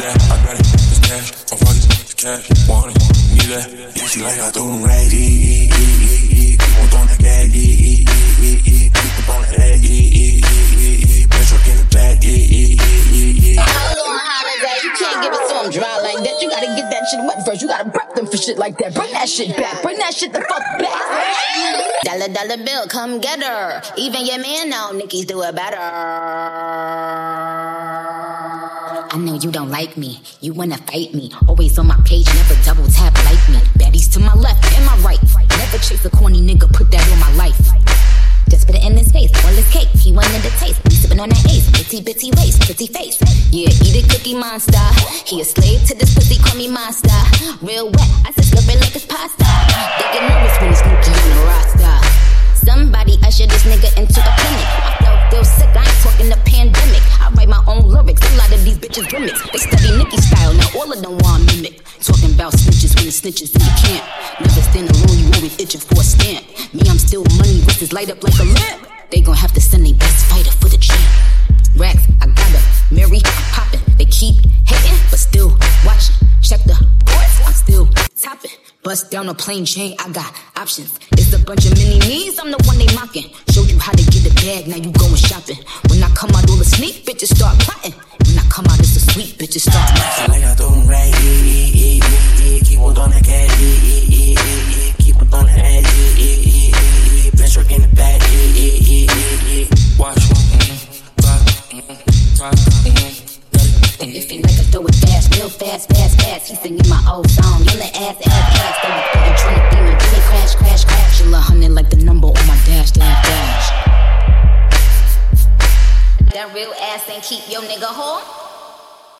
that, I got it. It's cash, I'm fucking it's cash. Want it, need that. Yeah, she like I throw them racks. Yeah, yeah, yeah, yeah, yeah. Keep on throwing that gas. Yeah, yeah, yeah, yeah, yeah. Keep on throwing that. Yeah, yeah, yeah, yeah, yeah. Bitch, in the back. Yeah, yeah, yeah, yeah, yeah. Hello on holiday, you can't give it to them dry like that. You gotta get that shit wet first. You gotta prep them for shit like that. Bring that shit back. Bring that shit the fuck back. Dollar dollar bill, come get her. Even your man know Nicki's do it better. I know you don't like me. You wanna fight me. Always on my page, never double tap like me. Baddies to my left and my right. Never chase a corny nigga, put that on my life. Just put it in his face, all his cake. He wanted the taste. We sipping on that ace. Bitty bitty waist, bitty face. Yeah, eat it cookie monster. He a slave to this pussy, call me monster. Real wet, I said slurp it like it's pasta. They get nervous when it's all of them want mimic. Talking about snitches when the snitches in the camp. Never stand alone, you always itching for a stamp. Me, I'm still money, wrists light up like a lamp. They gon' have to send their best fighter for the champ. Racks, I got a Mary, popping. They keep hating, but still watching. Check the boards, I'm still topping. Bust down a plain chain, I got options. It's a bunch of mini me's, I'm the one they mocking. Showed you how to get the bag, now you going shopping. When I come out, all the sneak bitches start plotting. The bitches start knocking. Like I them right, yeah, yeah, yeah, yeah, yeah. Keep on throwing that cash, yeah, yeah, yeah, yeah, yeah. Keep on throwing that ass, yeah, yeah, yeah, yeah, yeah. Bench work in the back, yeah, yeah, yeah, yeah, yeah. Watch, mm-hmm, fly, mm-hmm, top, mm-hmm. If he like to throw it fast, real fast, fast, fast. He singing my old song, yelling ass, ass, ass. They was fucking trying to me, give me crash, crash, crash. She love honey like the number on my dash, dash, dash. That real ass ain't keep your nigga home.